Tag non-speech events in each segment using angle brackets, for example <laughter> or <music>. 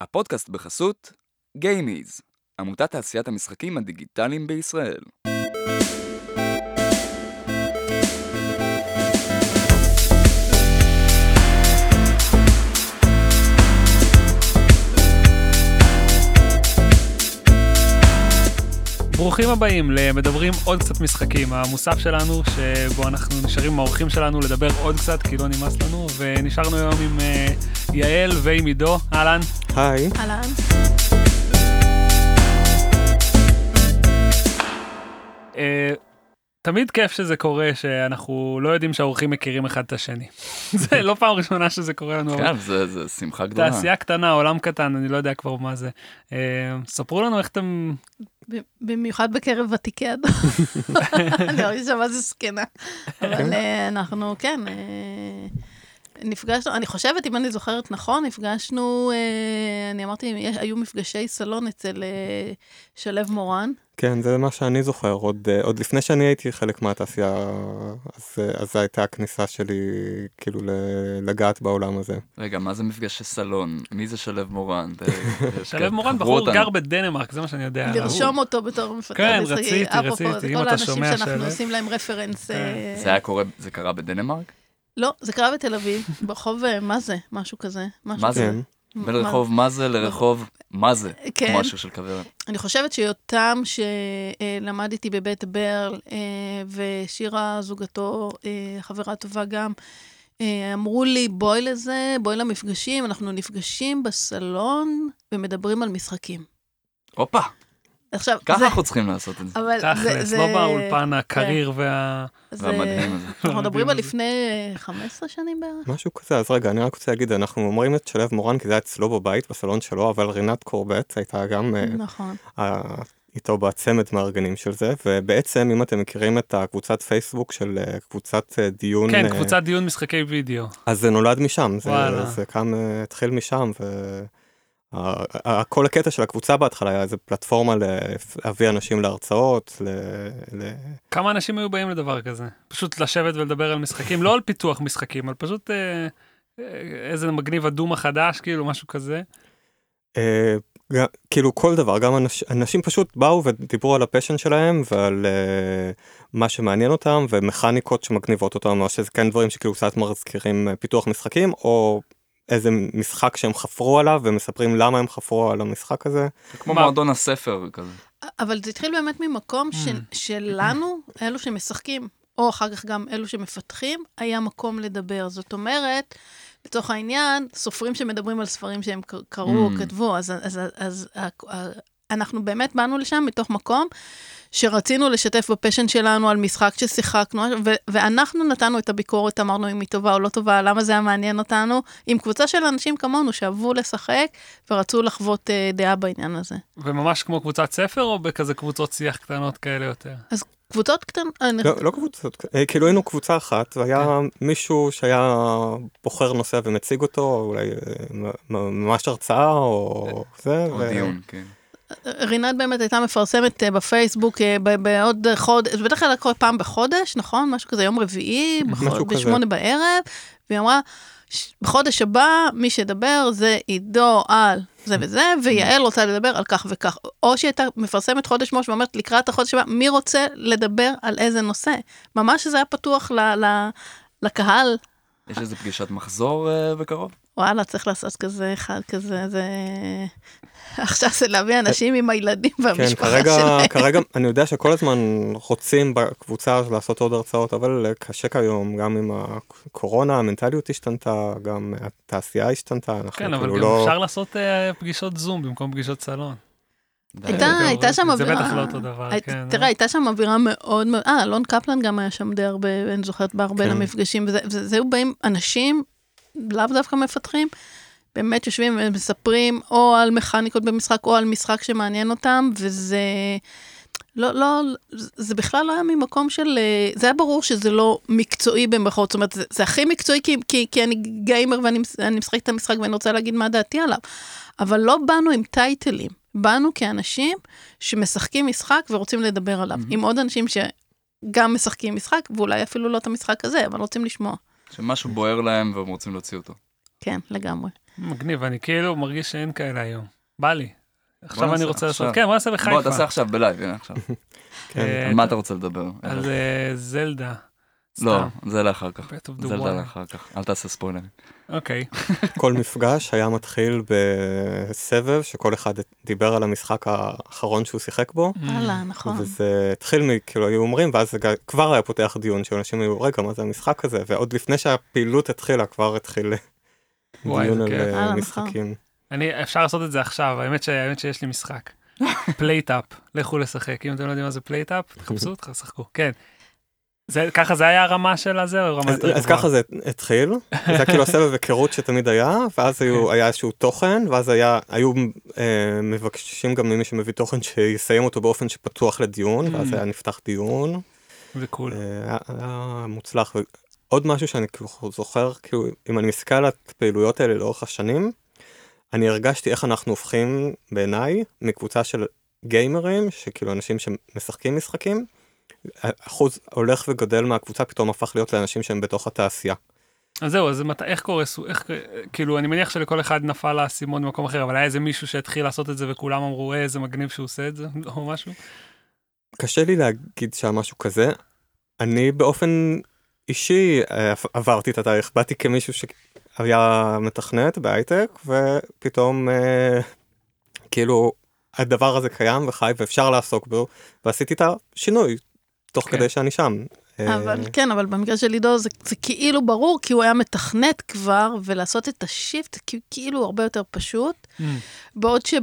הפודקאסט בחסות Gamies, עמותת תעשיית המשחקים הדיגיטליים בישראל. ברוכים הבאים למדברים עוד קצת משחקים, המוסף שלנו שבו אנחנו נשארים עם האורחים שלנו לדבר עוד קצת כי לא נמאס לנו ונשארנו היום עם uh, יעל ועם עידו, אהלן. היי. אהלן. Uh, תמיד כיף שזה קורה שאנחנו לא יודעים שהאורחים מכירים אחד את השני. <laughs> זה לא פעם ראשונה שזה קורה לנו. כן, זה, זה שמחה גדולה. תעשייה קטנה, עולם קטן, אני לא יודע כבר מה זה. Uh, ספרו לנו איך אתם במיוחד בקרב ותיקי הדור. <laughs> אני מרגישה מה זה זקנה. אבל אה, אנחנו, כן, אה, נפגשנו, אני חושבת, אם אני זוכרת נכון, נפגשנו, אה, אני אמרתי, יש- היו מפגשי סלון אצל אה, שלו מורן. כן, זה מה שאני זוכר, עוד, אה, עוד לפני שאני הייתי חלק מהתעשייה, אז, אה, אז זו הייתה הכניסה שלי, כאילו, ל- לגעת בעולם הזה. רגע, מה זה מפגשי סלון? מי זה שלו מורן? <laughs> שלו מורן בחור אותנו. גר בדנמרק, זה מה שאני יודע. לרשום אותו בתור מפתח כן, משחקי. רציתי, אפרופו, רציתי, זה אם כל אתה האנשים שומע שאנחנו. עושים להם רפרנס. אה, זה היה קורה, זה קרה בדנמרק? לא, זה קרה בתל אביב, <laughs> ברחוב, אה, מה זה? משהו כזה. מה זה? כזה. כן. בין רחוב מה זה לרחוב מה זה? כן. כמו השיר של כוורת. אני חושבת שיותם, שלמד איתי בבית ברל, אה, ושירה זוגתו, אה, חברה טובה גם, אמרו לי, בואי לזה, בואי למפגשים, אנחנו נפגשים בסלון ומדברים על משחקים. הופה, עכשיו, ככה זה... אנחנו צריכים לעשות את זה. אבל זה... תכלס, זה... לא באולפן הקריר וה... זה- והמדהים הזה. אנחנו מדברים על לפני אה, 15 שנים בערך. משהו כזה, אז רגע, אני רק רוצה להגיד, אנחנו אומרים את שלו מורן כי זה היה אצלו בבית, בסלון שלו, אבל רינת קורבט הייתה גם אה, נכון. איתו בצמד מארגנים של זה, ובעצם, אם אתם מכירים את הקבוצת פייסבוק של אה, קבוצת אה, דיון, כן, אה, קבוצת דיון משחקי וידאו. אז זה נולד משם, זה. זה קם, אה, התחיל משם, ו... כל הקטע של הקבוצה בהתחלה היה איזה פלטפורמה להביא אנשים להרצאות, ל... ל... כמה אנשים היו באים לדבר כזה? פשוט לשבת ולדבר על משחקים, לא על פיתוח משחקים, על פשוט אה, אה, איזה מגניב הדום החדש, כאילו, משהו כזה. אה, כאילו כל דבר, גם אנש, אנשים פשוט באו ודיברו על הפשן שלהם ועל אה, מה שמעניין אותם ומכניקות שמגניבות אותם, או שזה כן דברים שכאילו קצת מזכירים אה, פיתוח משחקים, או איזה משחק שהם חפרו עליו ומספרים למה הם חפרו על המשחק הזה. זה כמו? מועדון הספר כזה. אבל זה התחיל באמת ממקום. Mm. שלנו, אלו שמשחקים, או אחר כך גם אלו שמפתחים, היה מקום לדבר. זאת אומרת, לצורך העניין, סופרים שמדברים על ספרים שהם קראו או Mm. כתבו, אז, אז, אז, אז אנחנו באמת באנו לשם מתוך מקום שרצינו לשתף בפשן שלנו על משחק ששיחקנו, ו- ואנחנו נתנו את הביקורת, אמרנו אם היא טובה או לא טובה, למה זה היה מעניין אותנו, עם קבוצה של אנשים כמונו שאהבו לשחק ורצו לחוות אה, דעה בעניין הזה. וממש כמו קבוצת ספר, או בכזה קבוצות שיח קטנות כאלה יותר? קבוצות קטנות, אני- לא, לא קבוצות, אה, כאילו היינו קבוצה אחת והיה מישהו שהיה בוחר נושא ומציג אותו, אולי אה, ממש הרצאה או זה. או ו- דיון, כן. רינת באמת הייתה מפרסמת אה, בפייסבוק אה, ב- בעוד חודש, זה בדרך כלל קורה פעם בחודש, נכון? משהו כזה, יום רביעי. בשמונה בערב, והיא אמרה, "ש- בחודש הבא מי שידבר זה עידו על זה וזה, ויעל רוצה לדבר על כך וכך. או שהיא הייתה מפרסמת חודש מראש ואומרת, לקראת החודש הבא, מי רוצה לדבר על איזה נושא? ממש זה היה פתוח ל- ל- לקהל. יש איזה פגישת מחזור אה, בקרוב? וואלה, צריך לעשות כזה אחד כזה, זה... עכשיו זה להביא אנשים עם הילדים כן, והמשפחה כרגע, שלהם. כרגע אני יודע שכל הזמן רוצים בקבוצה לעשות עוד הרצאות, אבל קשה כיום, גם עם הקורונה, המנטליות השתנתה, גם התעשייה השתנתה, אנחנו כן, אבל כאילו גם לא... אפשר לעשות אה, פגישות זום במקום פגישות סלון. הייתה, זה הייתה שם זה אווירה... בטח לא אותו דבר, כן. תראה, הייתה שם אווירה מאוד מאוד... אה, אלון קפלן גם היה שם די הרבה, אני זוכרת, בהרבה כן. למפגשים, וזה, וזה, זה היו באים אנשים, לאו דווקא מפתחים, באמת יושבים ומספרים או על מכניקות במשחק או על משחק שמעניין אותם, וזה... לא, לא, זה בכלל לא היה ממקום של... אה, זה היה ברור שזה לא מקצועי במרכאות, זאת אומרת, זה, זה הכי מקצועי כי, כי, כי אני גיימר ואני מש- אני משחק את המשחק ואני רוצה להגיד מה דעתי עליו. אבל לא באנו עם טייטלים, באנו כאנשים שמשחקים משחק ורוצים לדבר עליו, עם עוד אנשים שגם משחקים משחק, ואולי אפילו לא את המשחק הזה, אבל רוצים לשמוע. שמשהו בוער להם והם רוצים להוציא אותו. כן, לגמרי. מגניב, אני כאילו מרגיש שאין כאלה היום. בא לי. עכשיו אני רוצה לעשות. כן, בוא נעשה בוא בחיפה. תעשה עכשיו בלייב, הנה עכשיו. <laughs> אה, על מה אתה רוצה לדבר? על אה, זלדה. לא. זה לאחר כך. Of the זה. לאחר כך, אל תעשה ספוילרים. אוקיי. <laughs> כל מפגש היה מתחיל בסבב שכל אחד דיבר על המשחק האחרון שהוא שיחק בו. וואלה, נכון. וזה התחיל מכאילו היו אומרים ואז זה כבר היה פותח דיון שאנשים היו רגע מה זה המשחק הזה ועוד לפני שהפעילות התחילה כבר התחיל <laughs> דיון על. אה, נכון. משחקים. אני, אפשר לעשות את זה עכשיו, האמת שיש לי משחק. <laughs> פלייטאפ, לכו לשחק, אם אתם לא יודעים מה זה פלייטאפ, תחפשו אותו, שחקו, כן. זה, ככה זה היה הרמה של הזה, או רמה אז, אז? ככה זה התחיל, זה היה כאילו הסבב היכרות שתמיד היה, ואז היו, כן. היה איזשהו תוכן, ואז היה, היו אה, מבקשים גם ממי שמביא תוכן שיסיים אותו באופן שפתוח לדיון, ואז Mm. היה נפתח דיון, זה cool. אה, היה, היה מוצלח. ועוד משהו שאני כאילו זוכר, כאילו, אם אני מסתכל על הפעילויות האלה לאורך השנים, אני הרגשתי איך אנחנו הופכים בעיניי מקבוצה של גיימרים, שכאילו אנשים שמשחקים משחקים, אחוז הולך וגדל מהקבוצה פתאום הפך להיות לאנשים שהם בתוך התעשייה. אז זהו, אז מת, איך קורה, איך, כאילו, אני מניח שלכל אחד נפל האסימון במקום אחר, אבל היה איזה מישהו שהתחיל לעשות את זה וכולם אמרו, אה, איזה מגניב שהוא עושה את זה, <laughs> או משהו? קשה לי להגיד שהיה משהו כזה. אני באופן אישי אה, עברתי את התהליך, באתי כמישהו שהיה מתכנת בהייטק, ופתאום אה, כאילו הדבר הזה קיים וחי ואפשר לעסוק בו, ועשיתי את השינוי תוך כן. כדי שאני שם. אה, אבל כן, אבל במקרה של עידו זה, זה כאילו ברור, כי הוא היה מתכנת כבר, ולעשות את השיפט כאילו- הרבה יותר פשוט. בעוד ש...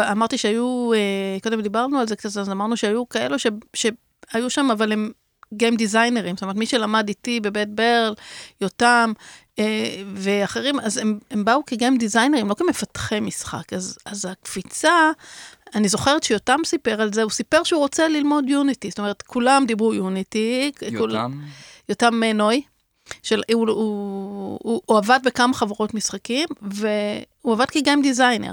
אמרתי שהיו, אה, קודם דיברנו על זה קצת, אז אמרנו שהיו כאלו ש, שהיו שם, אבל הם גיים דיזיינרים, זאת אומרת, מי שלמד איתי בבית ברל, יותם אה, ואחרים, אז הם, הם באו כ game designer ים, לא כמפתחי משחק. אז, אז הקפיצה, אני זוכרת שיותם סיפר על זה, הוא סיפר שהוא רוצה ללמוד Unity, זאת אומרת, כולם דיברו Unity. כול- יותם? יותם נוי, של, הוא, הוא, הוא, הוא עבד בכמה חברות משחקים, והוא עבד כ game designer.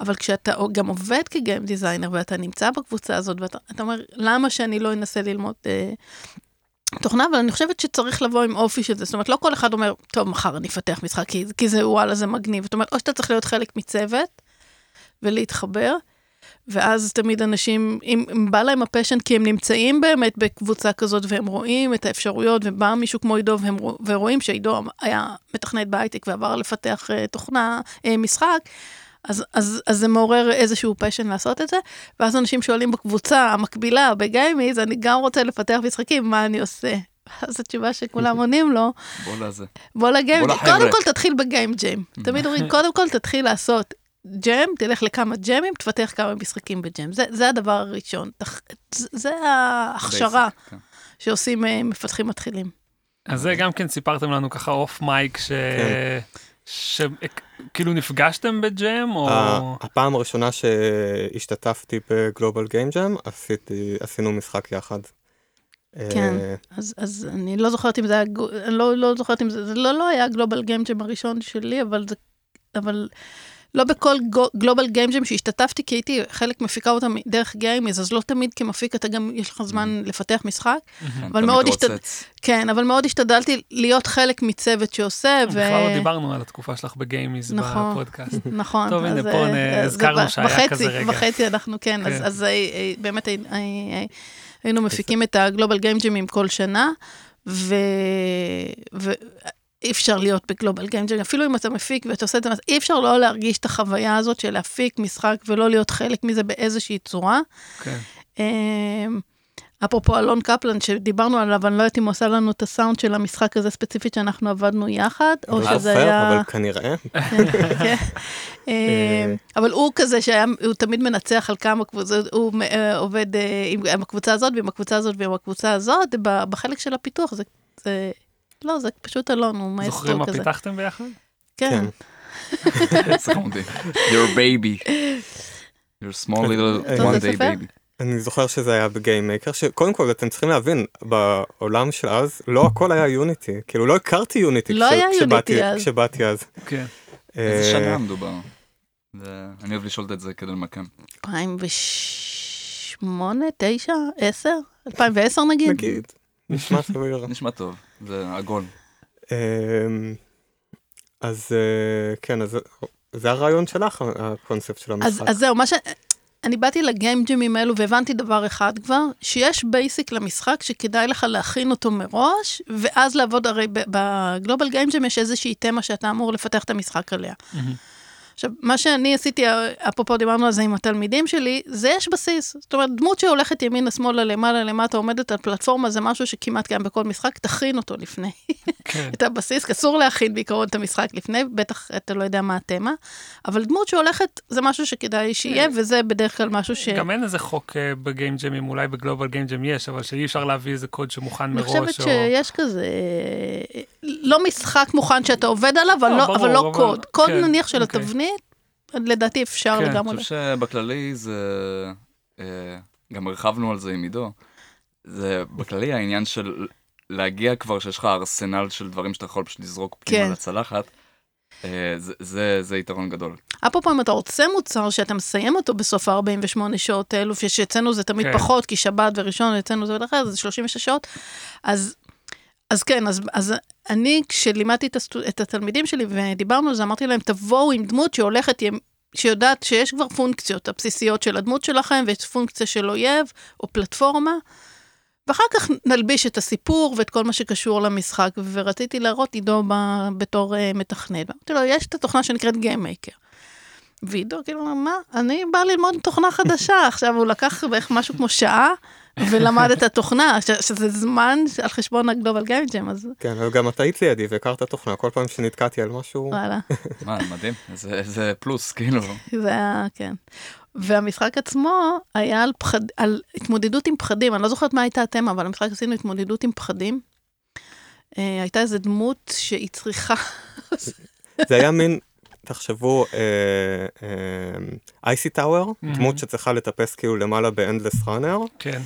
אבל כשאתה גם עובד כ game designer, ואתה נמצא בקבוצה הזאת, ואתה אתה אומר, למה שאני לא אנסה ללמוד אה, תוכנה? אבל אני חושבת שצריך לבוא עם אופי של זה. זאת אומרת, לא כל אחד אומר, טוב, מחר אני אפתח משחק, כי, כי זה, וואלה, זה מגניב. זאת אומרת, או שאתה צריך להיות חלק מצוות ולהתחבר, ואז תמיד אנשים, אם, אם בא להם ה passion, כי הם נמצאים באמת בקבוצה כזאת, והם רואים את האפשרויות, ובא מישהו כמו עידו, והם, רוא- ורואים שעידו היה מתכנת בהייטק ועבר לפתח uh, תוכנה, uh, משחק, אז, אז, אז זה מעורר איזשהו passion לעשות את זה, ואז אנשים שואלים בקבוצה המקבילה, ב GameIS, אני גם רוצה לפתח משחקים, מה אני עושה? אז התשובה שכולם עונים לו, <laughs> בוא לזה. בוא לחבר'ה. קודם כל תתחיל ב game jam. <laughs> תמיד אומרים, קודם כל תתחיל לעשות jam, תלך לכמה jam ים, תפתח כמה משחקים ב jam. זה, זה הדבר הראשון. תח, זה, זה ההכשרה Basic, כן. שעושים אה, מפתחים מתחילים. אז זה גם כן סיפרתם לנו ככה off mic, ש... כן. שכאילו נפגשתם בג'ם, או... הפעם הראשונה שהשתתפתי בגלובל גיים ג'ם עשינו משחק יחד. כן. אה, אז, אז אני לא זוכרת אם זה היה, אני לא, לא זוכרת אם זה, זה לא, לא היה גלובל גיים ג'ם הראשון שלי, אבל זה, אבל לא בכל גלובל גיים ג'ם שהשתתפתי, כי הייתי חלק מפיקה אותם דרך גיימיז, אז לא תמיד כמפיק אתה גם, יש לך זמן לפתח משחק. כן, אבל מאוד מתרוצץ. כן, אבל מאוד השתדלתי להיות חלק מצוות שעושה, ו... בכלל לא דיברנו על התקופה שלך בגיימיז נכון. בפודקאסט. <laughs> נכון. טוב, הנה, פה אה, אה, הזכרנו שהיה כזה רגע. בחצי אנחנו, כן, כן. אז, אז אה, אה, באמת אה, אה, אה, היינו מפיקים את הגלובל גיים ג'ימים כל שנה, ו... ו... אי אפשר להיות בגלובל גיים ג'ם, אפילו אם אתה מפיק ואתה עושה את זה, אי אפשר לא להרגיש את החוויה הזאת של להפיק משחק ולא להיות חלק מזה באיזושהי צורה. כן. אמ, אפרופו אלון קפלן שדיברנו עליו, אני לא יודעת אם הוא עשה לנו את הסאונד של המשחק הזה ספציפית שאנחנו עבדנו יחד, או שזה היה... אבל כנראה. כן. אמ, אבל הוא כזה שהיה, הוא תמיד מנצח על כמה קבוצות, הוא אה, עובד אה, עם הקבוצה הזאת ועם הקבוצה הזאת ועם הקבוצה הזאת, בחלק של הפיתוח זה, לא, זה פשוט אלון, הוא זוכרים מאסטרו מה כזה. פיתחתם ביחד? כן. <laughs> זה חמודי. Your baby. Your small little one day baby. אני זוכר שזה היה בגיים מייקר, שקודם כל אתם צריכים להבין, בעולם של אז לא הכל היה יוניטי, כאילו לא הכרתי Unity לא כש- היה כשבאתי- Unity אז. כשבאתי אז. כן. איזה אה, שנה מדובר? אני אוהב לשאול את זה כדי למקם. 2008, 9, 10? 2010 נגיד? נגיד, נשמע סביר. <laughs> נשמע טוב, זה עגול. אמ, אז אה, כן, אז זה הרעיון שלך, הקונספט של אז, המשחק. אז זהו, מה ש... אני באתי ל game jam ים האלו והבנתי דבר אחד כבר, שיש basic למשחק שכדאי לך להכין אותו מראש, ואז לעבוד, הרי ב Global Game Jam יש איזושהי תמה שאתה אמור לפתח את המשחק עליה. עכשיו, מה שאני עשיתי, אפרופו דיברנו על זה עם התלמידים שלי, זה יש בסיס. זאת אומרת, דמות שהולכת ימינה, שמאלה, למעלה, למטה, עומדת על פלטפורמה, זה משהו שכמעט קיים בכל משחק, תכין אותו לפני. כן. את הבסיס, אסור להכין בעיקרון את המשחק לפני, בטח אתה לא יודע מה התמה, אבל דמות שהולכת, זה משהו שכדאי שיהיה, וזה בדרך כלל משהו ש... גם אין איזה חוק אה, בגיים ג'מים, אולי בגלובל גיים ג'ם יש, אבל שאי אפשר להביא איזה קוד שמוכן אני מראש. חושבת או- שיש כזה, לא משחק מוכן שאתה עובד עליו, אבל לא, לא- לא קוד. קוד כן, נניח של אוקיי. התבנית, לדעתי אפשר כן, לגמרי. אני חושב שבכללי זה, אה, גם הרחבנו על זה עם עידו, זה בכללי העניין של להגיע כבר שיש לך ארסנל של דברים שאתה יכול פשוט לזרוק פנימה כן. לצלחת, אה, זה, זה, זה יתרון גדול. אפרופו, אם אתה רוצה מוצר שאתה מסיים אותו בסוף ה-48 שעות האלו, שאצלנו זה תמיד כן. פחות, כי שבת וראשון אצלנו זה בדרך כלל, זה 36 שעות, אז, אז כן, אז, אז אני, כשלימדתי את, הסטו, את התלמידים שלי ודיברנו על זה, אמרתי להם, תבואו עם דמות שהולכת, שיודעת שיש כבר פונקציות הבסיסיות של הדמות שלכם, ויש פונקציה של אויב או פלטפורמה, ואחר כך נלביש את הסיפור ואת כל מה שקשור למשחק, ורציתי להראות עידו בתור uh, מתכנת. אמרתי לו, יש את התוכנה שנקראת Game Maker. ועידו כאילו, מה? אני באה ללמוד תוכנה חדשה. <laughs> עכשיו הוא לקח בערך משהו כמו שעה, ולמד את התוכנה, ש- שזה זמן על חשבון הגלובל גיים ג'ם, אז כן, אבל גם את היית לידי והכרת תוכנה, כל פעם שנתקעתי על משהו, וואלה, <laughs> מה, מדהים, זה, זה פלוס, כאילו. זה היה, כן. והמשחק עצמו היה על, פחד, על התמודדות עם פחדים, אני לא זוכרת מה הייתה התמה, אבל במשחק עשינו התמודדות עם פחדים. אה, הייתה איזו דמות שהיא צריכה, זה היה מין, תחשבו, Icy Tower, Mhm. דמות שצריכה לטפס כאילו למעלה ב endless runner, כן.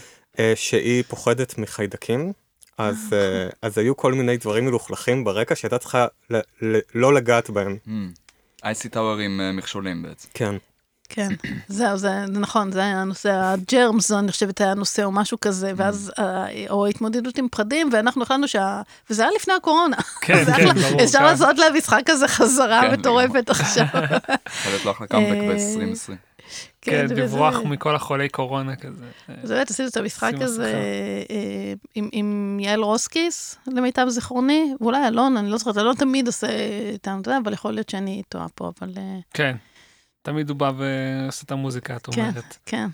שהיא פוחדת מחיידקים. אז, אה, אז היו כל מיני דברים מלוכלכים ברקע שהייתה צריכה ל- ל- לא לגעת בהם. Icy Tower עם מכשולים בעצם. כן. כן, זהו, זה זה נכון, זה היה הנושא, ה germs, אני חושבת, היה נושא או משהו כזה, ואז, אה, או התמודדות עם פחדים, ואנחנו החלטנו שה... וזה היה לפני הקורונה. כן, <laughs> כן. ברור. אפשר כן. לעשות למשחק הזה חזרה כן, מטורפת עכשיו. <laughs> יכול להיות לו אחלה קאמבק אה, ב-2020. כן, לברוח מכל החולי קורונה כזה. אז באמת עשינו את המשחק הזה. אה, עם, יעל רוסקיס, למיטב זיכרוני, ואולי אלון, אני לא זוכרת, אלון תמיד עושה איתם, אתה יודע, אבל יכול להיות שאני טועה פה, אבל כן. תמיד הוא בא ועושה את המוזיקה, את כן. אומרת. כן.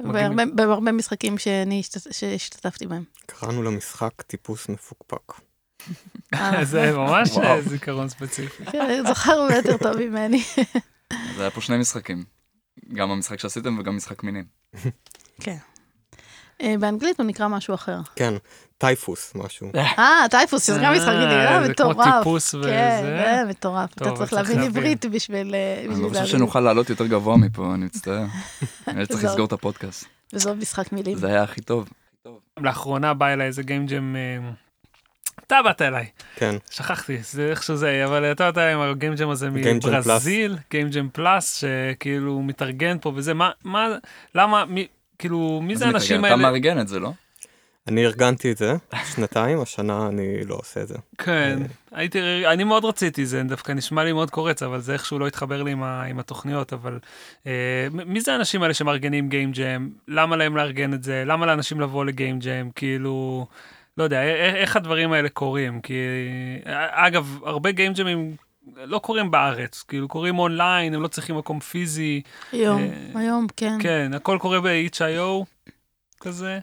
מגניב. בהרבה, בהרבה משחקים שאני השתת- שהשתתפתי בהם. קראנו למשחק טיפוס מפוקפק. אה, <laughs> זה ממש וואו. אה, זיכרון ספציפי. כן, זוכר הרבה יותר טוב ממני. אז היה פה שני משחקים. גם המשחק שעשיתם וגם משחק מינים. כן. אה, באנגלית הוא נקרא משהו אחר. כן, טייפוס משהו. אה, טייפוס, שזה גם משחק אה, נראה זה כמו מטורף. טיפוס כן, וזה. זה מטורף. אתה צריך להבין. עברית בשביל אה, אני לא חושב. שנוכל לעלות יותר גבוה מפה, אני מצטער. <laughs> אני צריך. לסגור את הפודקאסט. וזה משחק מילים. זה היה הכי טוב. לאחרונה בא אליי איזה גיים ג'ם, אה, אתה באת אליי, כן, שכחתי, זה איכשהו זה, אבל אתה באת אליי עם הגיים ג'ם הזה מברזיל, גיים ג'ם פלאס, שכאילו מתארגן פה וזה, מה, מה, למה, מי, כאילו, מי זה האנשים. האלה? אתה מארגן את זה, לא? אני ארגנתי את זה שנתיים, השנה אני לא עושה את זה. כן, הייתי, אני מאוד רציתי, זה דווקא נשמע לי מאוד קורץ, אבל זה איכשהו לא התחבר לי עם, ה, עם התוכניות, אבל אה, מי זה האנשים האלה שמארגנים גיים ג'ם? למה להם לארגן את זה? למה לאנשים לבוא לגיים ג'ם? כאילו, לא יודע, א- א- איך הדברים האלה קורים? כי, אה, אגב, הרבה גיים ג'מים לא קורים בארץ, כאילו קורים אונליין, הם לא צריכים מקום פיזי, היום, אה, היום, כן. כן, הכל קורה ב-HIO כזה,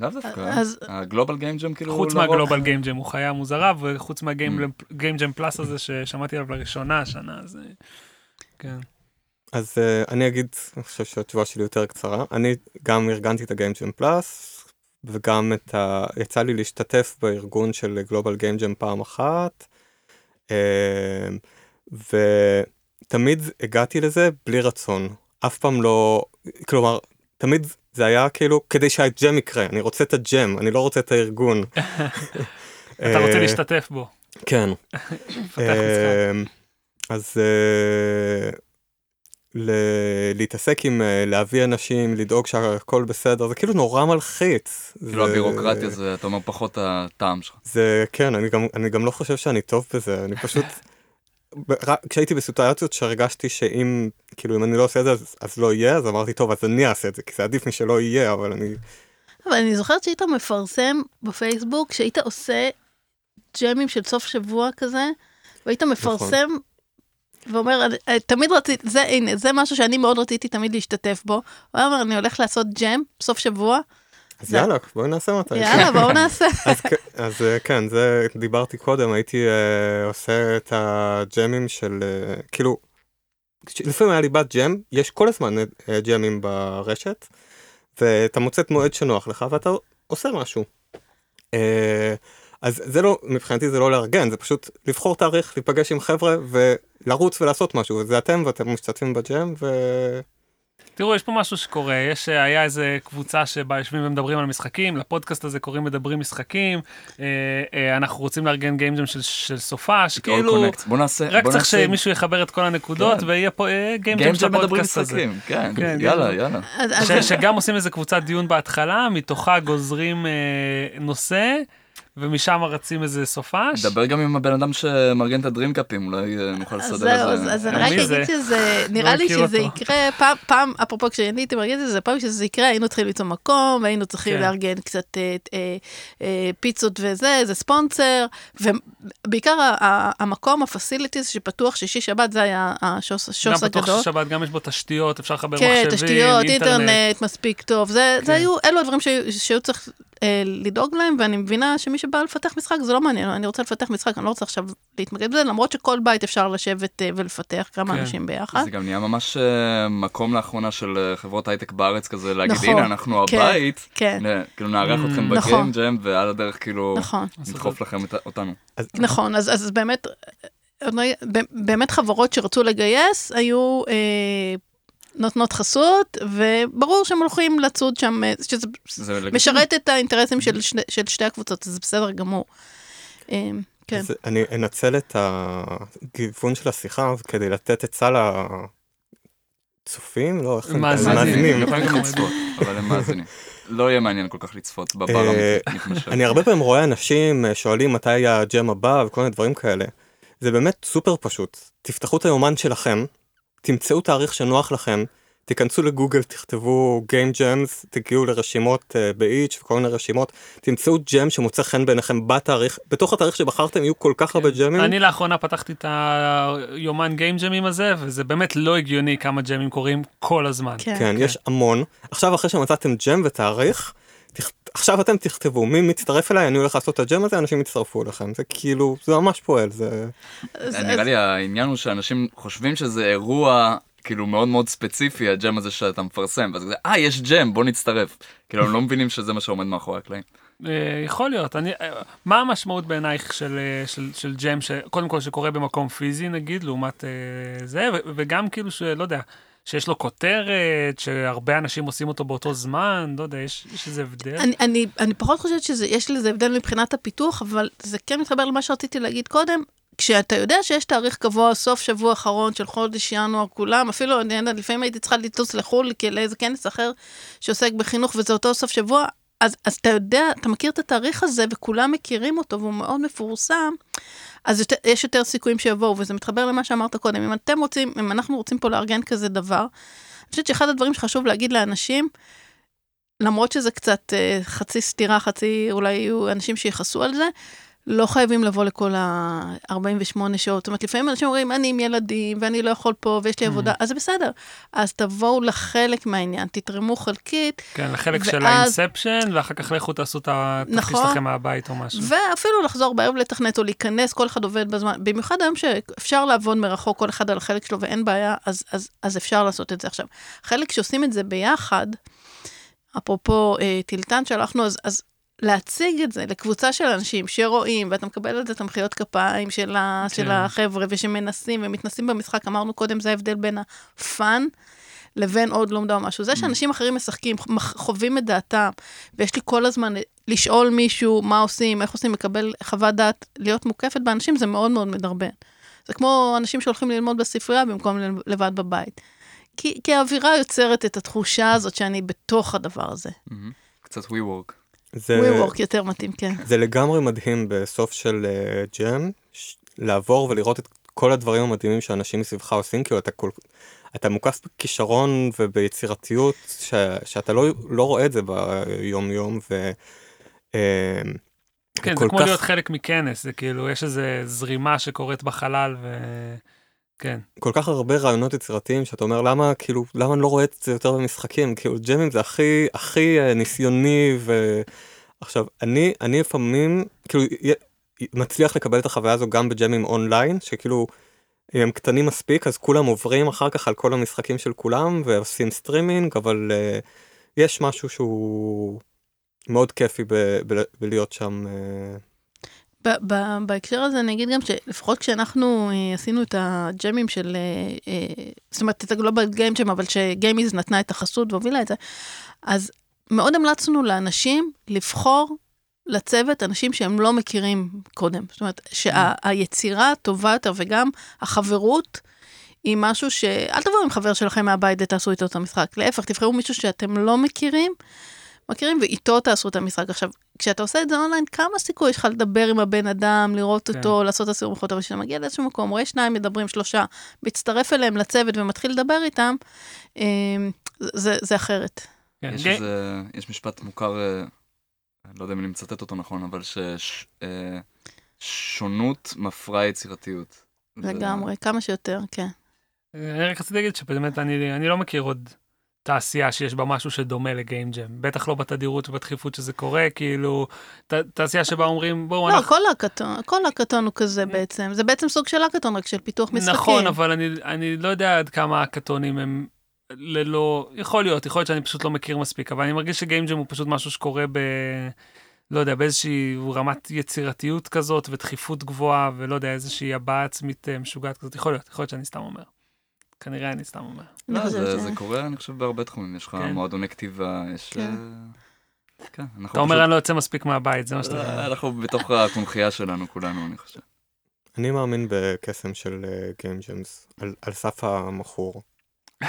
לאו דווקא. אז- הגלובל גיים ג'ם כאילו... חוץ לרוב- מהגלובל גיים ג'ם, הוא חיה מוזרה, וחוץ מהגיים Mm. ג'ם פלאס הזה ששמעתי עליו לראשונה השנה, אז אה, כן. אז uh, אני אגיד, אני חושב שהתשובה שלי יותר קצרה. אני גם ארגנתי את הגיים ג'ם פלאס, וגם את ה... יצא לי להשתתף בארגון של גלובל גיים ג'ם פעם אחת, ותמיד הגעתי לזה בלי רצון. אף פעם לא, כלומר, תמיד זה היה כאילו כדי שהג'ם יקרה, אני רוצה את הג'ם, אני לא רוצה את הארגון. <laughs> <laughs> אתה רוצה אה, להשתתף בו, כן. <laughs> אמ, אז אה, ל- להתעסק עם אה, להביא אנשים, לדאוג שהכל בסדר, זה כאילו נורא מלחיץ. כאילו זה- הבירוקרטיה זה, אתה אומר, פחות הטעם שלך. זה, כן, אני גם, אני גם לא חושב שאני טוב בזה, אני פשוט, <laughs> כשהייתי בסיטואציות שהרגשתי שאם, כאילו, אם אני לא עושה את זה, אז, אז לא יהיה, אז אמרתי, טוב, אז אני אעשה את זה, כי זה עדיף משלא יהיה, אבל אני... אבל אני זוכרת שהיית מפרסם בפייסבוק, שהיית עושה ג'מים של סוף שבוע כזה, והיית מפרסם ואומר, "אני- אני תמיד רציתי, זה, הנה, זה משהו שאני מאוד רציתי תמיד להשתתף בו. הוא אומר, אני הולך לעשות ג'ם, סוף שבוע, אז יאללה, בואי נעשה מתי. יאללה, בואו <laughs> נעשה. אז, אה, כן, זה דיברתי קודם, הייתי אה, עושה את הג'מים של, אה, כאילו, לפעמים היה לי בת ג'ם, יש כל הזמן אה, ג'מים ברשת, ואתה מוצא את מועד שנוח לך ואתה עושה משהו. אז זה לא, מבחינתי זה לא לארגן, זה פשוט לבחור תאריך, להיפגש עם חבר'ה ולרוץ ולעשות משהו, זה אתם ואתם משתתפים ב-jam, ו... תראו, יש פה משהו שקורה, יש, אה, היה איזה קבוצה שבה יושבים ומדברים על משחקים, לפודקאסט הזה קוראים מדברים משחקים, אה, אה, אנחנו רוצים לארגן game jam של, של סופש, כאילו... בוא נעשה, רק בוא צריך נעשה שמישהו יחבר את כל הנקודות, כן. ויהיה פה אה, game jam game של הפודקאסט הזה. כן, כן, יאללה. יאללה. ש, שגם עושים איזה קבוצת דיון בהתחלה, מתוכה גוזרים אה, נושא, ומשם רצים איזה סופש. דבר גם עם הבן אדם שמארגן את הדרימקאפים, אולי אה, נוכל לסדר זהו, איזה... אז אז אני רק זה? אגיד שזה, נראה לי שזה. יקרה פעם, פעם, אפרופו כשאני הייתי מארגנת את זה, פעם שזה יקרה, היינו צריכים למצוא מקום, והיינו צריכים כן. לארגן קצת אה, אה, פיצות וזה, זה ספונסר, ובעיקר המקום, הפסיליטיז שפתוח שישי שבת, זה היה השוס גם השוס בטוח הגדול. ששבת גם יש בו תשתיות, אפשר לחבר כן, מחשבים, תשתיות, אינטרנט מספיק טוב, זה, כן. זה היו, אלו הדברים שהיו- צריך אה, לדאוג להם, ואני מבינה שמי שבא לפתח משחק זה לא מעניין, אני רוצה לפתח משחק, אני לא רוצה עכשיו להתמקד בזה, למרות שכל בית אפשר לשבת אה, ולפתח כמה כן. אנשים ביחד. זה גם נהיה ממש אה, מקום לאחרונה של אה, חברות הייטק בארץ כזה, להגיד, נכון, הנה, אנחנו כן, הבית, כן, נה, כאילו נארח Mm, אתכם נכון. בגיים ג'ם, ועל הדרך כאילו נכון. נדחוף לכם את- אותנו. אז, נכון, אז, אז באמת, אה, ב- באמת חברות שרצו לגייס היו אה, נותנות חסות, וברור שהם הולכים לצוד שם, אה, שזה. משרת את האינטרסים של, שני, של שתי הקבוצות, אז זה בסדר גמור. אה, כן. אז אני אנצל את הגיוון של השיחה כדי לתת עצה לצופים, לא, איך נקרא? מאזינים. הם יכולים גם לצפות, אבל הם מאזינים. לא יהיה מעניין כל כך לצפות בבר אה, המתמשך. אני הרבה פעמים רואה אנשים שואלים מתי הג'ם הבא וכל מיני דברים כאלה. זה באמת סופר פשוט. תפתחו את היומן שלכם, תמצאו תאריך שנוח לכם, תיכנסו לגוגל, תכתבו Game Jams, תגיעו לרשימות uh, ב-Each וכל מיני רשימות, תמצאו ג'ם שמוצא חן בעיניכם בתאריך, בתוך התאריך שבחרתם יהיו כל כך הרבה ג'מים. אני לאחרונה פתחתי את היומן גיים ג'מים הזה, וזה באמת לא הגיוני כמה ג'מים קורים כל הזמן. כן. כן, יש המון. עכשיו אחרי שמצאתם ג'ם ותאריך, תכ- עכשיו אתם תכתבו מי מצטרף אליי, אני הולך לעשות את הג'ם הזה, אנשים יצטרפו אליכם. זה כאילו, זה ממש פועל, זה... אז- אה, נראה לי העניין הוא שאנשים חושבים שזה אירוע כאילו מאוד מאוד ספציפי, הג'ם הזה שאתה מפרסם, ואז אה, יש ג'ם, בוא נצטרף. כאילו, הם לא מבינים שזה מה שעומד מאחורי הקלעים. אה, יכול להיות. אני, אה, מה המשמעות בעינייך של, של, של ג'ם, שקודם כל שקורה במקום פיזי נגיד, לעומת זה, וגם כאילו שלא יודע, שיש לו כותרת, שהרבה אנשים עושים אותו באותו זמן, לא יודע, יש, יש איזה הבדל. אני, אני, אני פחות חושבת שיש לזה הבדל מבחינת הפיתוח, אבל זה כן מתחבר למה שרציתי להגיד קודם. כשאתה יודע שיש תאריך קבוע, סוף שבוע אחרון של חודש ינואר, כולם, אפילו, אני יודעת, לפעמים הייתי צריכה לטוס לחו"ל לאיזה כנס אחר שעוסק בחינוך, וזה אותו סוף שבוע, אז, אז אתה יודע, אתה מכיר את התאריך הזה, וכולם מכירים אותו, והוא מאוד מפורסם, אז יותר, יש יותר סיכויים שיבואו, וזה מתחבר למה שאמרת קודם. אם אתם רוצים, אם אנחנו רוצים פה לארגן כזה דבר, אני חושבת שאחד הדברים שחשוב להגיד לאנשים, למרות שזה קצת אה, חצי סתירה, חצי, אולי יהיו אנשים שיכעסו על זה, לא חייבים לבוא לכל ה-48 שעות. זאת אומרת, לפעמים אנשים אומרים, אני עם ילדים, ואני לא יכול פה, ויש לי עבודה, אז זה בסדר. אז תבואו לחלק מהעניין, תתרמו חלקית, כן, לחלק של ואז- האינספשן, ואחר כך לכו תעשו את התפקיד נכון. שלכם מהבית או משהו. ואפילו לחזור בערב לתכנת או להיכנס, כל אחד עובד בזמן, במיוחד היום שאפשר לעבוד מרחוק, כל אחד על החלק שלו ואין בעיה, אז, אז, אז אפשר לעשות את זה עכשיו. חלק שעושים את זה ביחד, אפרופו אה, טילטן שלחנו, אז, אז להציג את זה לקבוצה של אנשים שרואים, ואתה מקבל על זה את המחיאות כפיים של, ה, כן. של החבר'ה, ושמנסים ומתנסים במשחק, אמרנו קודם, זה ההבדל בין הפאן לבין עוד לומדה או משהו. זה שאנשים אחרים משחקים, חווים את דעתם, ויש לי כל הזמן לשאול מישהו מה עושים, איך עושים, לקבל חוות דעת, להיות מוקפת באנשים, זה מאוד מאוד מדרבן. זה כמו אנשים שהולכים ללמוד בספרייה במקום לבד בבית. כי, כי האווירה יוצרת את התחושה הזאת שאני בתוך הדבר הזה. מהמם. קצת וורק. זה, WeWork יותר מתאים, כן. זה לגמרי מדהים בסוף של אה, ג'ם, ש- לעבור ולראות את כל הדברים המדהימים שאנשים מסביבך עושים, כאילו אתה כל... אתה מוקף בכישרון וביצירתיות ש, שאתה לא, לא רואה את זה ביום יום ו... אה, כן, זה כמו כך- להיות חלק מכנס, זה כאילו, יש איזה זרימה שקורית בחלל, ו... כן. כל כך הרבה רעיונות יצירתיים שאתה אומר למה כאילו למה אני לא רואה את זה יותר במשחקים כאילו ג'מים זה הכי הכי אה, ניסיוני ועכשיו אני אני לפעמים כאילו מצליח לקבל את החוויה הזו גם בג'מים אונליין שכאילו אם הם קטנים מספיק אז כולם עוברים אחר כך על כל המשחקים של כולם ועושים סטרימינג אבל uh, יש משהו שהוא מאוד כיפי ב- ב- בלהיות שם. Uh, בהקשר הזה אני אגיד גם שלפחות כשאנחנו אה, עשינו את הג'מים של, אה, אה, זאת אומרת את הגלובל גיים ג'ם, אבל שגיימיז נתנה את החסות והובילה את זה, אז מאוד המלצנו לאנשים לבחור לצוות אנשים שהם לא מכירים קודם. זאת אומרת, שהיצירה הטובה יותר וגם החברות היא משהו ש... אל תבואו עם חבר שלכם מהבית ותעשו איתו את המשחק. להפך, תבחרו מישהו שאתם לא מכירים, מכירים, ואיתו תעשו את המשחק. עכשיו, כשאתה עושה את זה אונליין, כמה סיכוי יש לך לדבר עם הבן אדם, לראות כן. אותו, לעשות את הסיור מחות, אבל כשאתה מגיע לאיזשהו מקום, רואה שניים מדברים, שלושה, מצטרף אליהם לצוות ומתחיל לדבר איתם, אה, זה, זה אחרת. כן. יש גי- איזה, יש משפט מוכר, אה, אני לא יודע אם אני מצטט אותו נכון, אבל ששונות מפרה יצירתיות. זה- לגמרי, כמה שיותר, כן. אני רק רציתי להגיד שבאמת אני, אני לא מכיר עוד תעשייה שיש בה משהו שדומה לגיים ג'ם. בטח לא בתדירות ובדחיפות שזה קורה, כאילו, ת, תעשייה שבה אומרים, בואו, לא, אנחנו... כל הקטון, כל הקטון הוא כזה בעצם. זה בעצם סוג של הקטון, רק של פיתוח משחקים. נכון, אבל אני, אני לא יודע עד כמה הקטונים הם ללא... יכול להיות, יכול להיות שאני פשוט לא מכיר מספיק, אבל אני מרגיש שגיים ג'ם הוא פשוט משהו שקורה ב... לא יודע, באיזושהי רמת יצירתיות כזאת ודחיפות גבוהה, ולא יודע, איזושהי הבעה עצמית אה, משוגעת כזאת. יכול להיות, יכול להיות שאני סתם אומר. כנראה אני סתם אומר. לא, זה, ש- זה קורה, אני חושב, בהרבה תחומים. יש לך כן. מועדוני כתיבה, יש... כן. אה, כן, אתה אומר, אני לא יוצא מספיק מהבית, זה מה שאתה אה, אומר. אנחנו בתוך הקונכייה שלנו, כולנו, אני חושב. אני מאמין בקסם של גיים ג'מס על, על סף המכור. <laughs>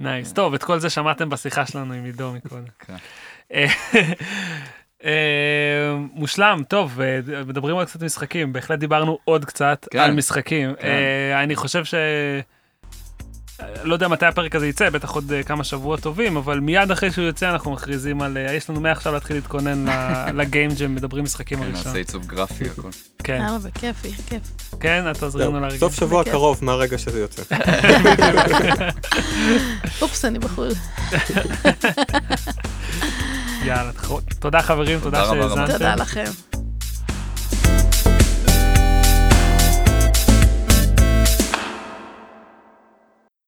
נייס. טוב, את כל זה שמעתם בשיחה שלנו עם עידו מקודם. כן. אה, מושלם, טוב, אה, מדברים על קצת משחקים, בהחלט דיברנו עוד קצת כן. על משחקים. כן. אה, אני חושב ש... לא יודע מתי הפרק הזה יצא, בטח עוד אה, כמה שבועות טובים, אבל מיד אחרי שהוא יוצא אנחנו מכריזים על... אה, יש לנו מעכשיו להתחיל להתכונן ל- <laughs> לגיים ג'ם, מדברים משחקים כן, הראשון. נעשה עיצוב גרפי, הכל. כן, למה בכיף, יהיה כיף. כן, אתה תעזרי לנו לארגן. סוף שבוע. קרוב מהרגע שזה יוצא. <laughs> אופס, אני בחו"ל. <laughs> יאללה, תודה חברים, תודה. שהאזנתם. תודה לכם.